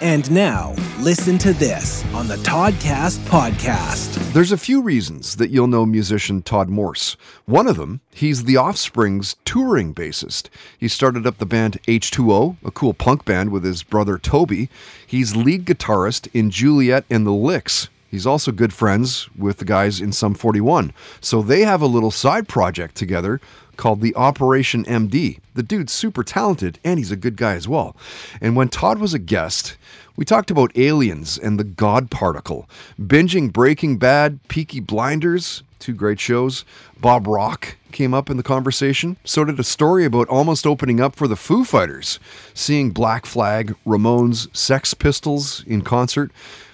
And now, listen to this on the Toddcast podcast. There's a few reasons that you'll know musician Todd Morse. One of them, he's the Offspring's touring bassist. He started up the band H2O, a cool punk band with his brother Toby. He's lead guitarist in Juliette and the Licks. He's also good friends with the guys in Sum 41. So they have a little side project together called the Operation MD. The dude's super talented and he's a good guy as well. And when Todd was a guest, we talked about aliens and the God particle, binging Breaking Bad, Peaky Blinders, two great shows. Bob Rock came up in the conversation. So did a story about almost opening up for the Foo Fighters, seeing Black Flag, Ramones, Sex Pistols in concert.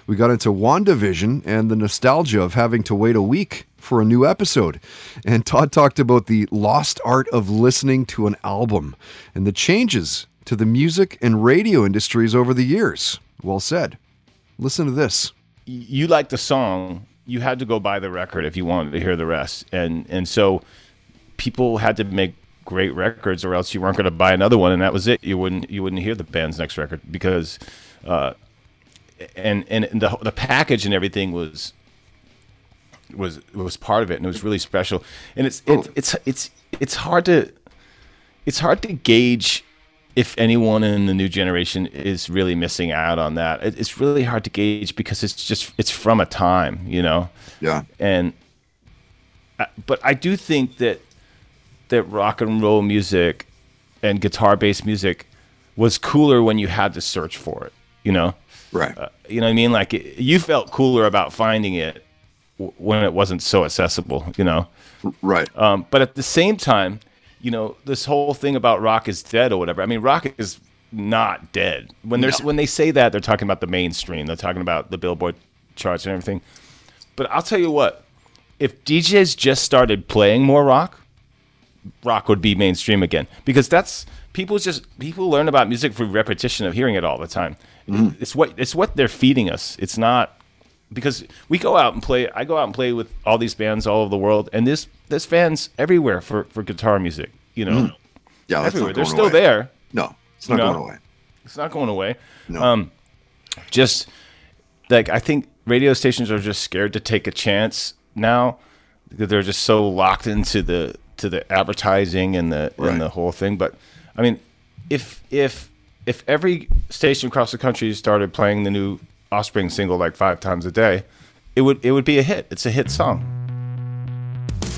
We got into WandaVision and the nostalgia of having to wait a week for a new episode. And Todd talked about the lost art of listening to an album and the changes to the music and radio industries over the years. Well said. Listen to this. You like the song, you had to go buy the record if you wanted to hear the rest. And and so people had to make great records or else you weren't going to buy another one and that was it. You wouldn't you wouldn't hear the band's next record because uh, and and the the package and everything was was was part of it and it was really special. And it's it, it's it's it's hard to it's hard to gauge if anyone in the new generation is really missing out on that. It's really hard to gauge because it's just it's from a time, you know. Yeah. And uh, but I do think that that rock and roll music and guitar based music was cooler when you had to search for it, you know. Right. Uh, you know what I mean? Like it, you felt cooler about finding it w- when it wasn't so accessible, you know. Right. Um, but at the same time, you know, this whole thing about rock is dead or whatever. I mean, rock is not dead. When there's when they say that, they're talking about the mainstream. They're talking about the Billboard charts and everything. But I'll tell you what, if DJs just started playing more rock, rock would be mainstream again because that's people just people learn about music through repetition of hearing it all the time. Mm-hmm. It's what it's what they're feeding us. It's not because we go out and play. I go out and play with all these bands all over the world, and this there's fans everywhere for for guitar music. You know, Yeah, that's everywhere. They're still away. there. No, it's not You know? going away. It's not going away. No. Um, just like I think radio stations are just scared to take a chance now because they're just so locked into the to the advertising and the Right. and the whole thing. But I mean, if if if every station across the country started playing the new Offspring single like five times a day, it would it would be a hit. It's a hit song.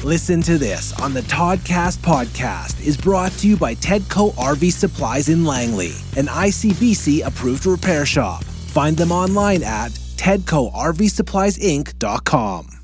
Listen to this on the Toddcast podcast is brought to you by Tedco RV Supplies in Langley, an ICBC approved repair shop. Find them online at tedcorvsuppliesinc.com.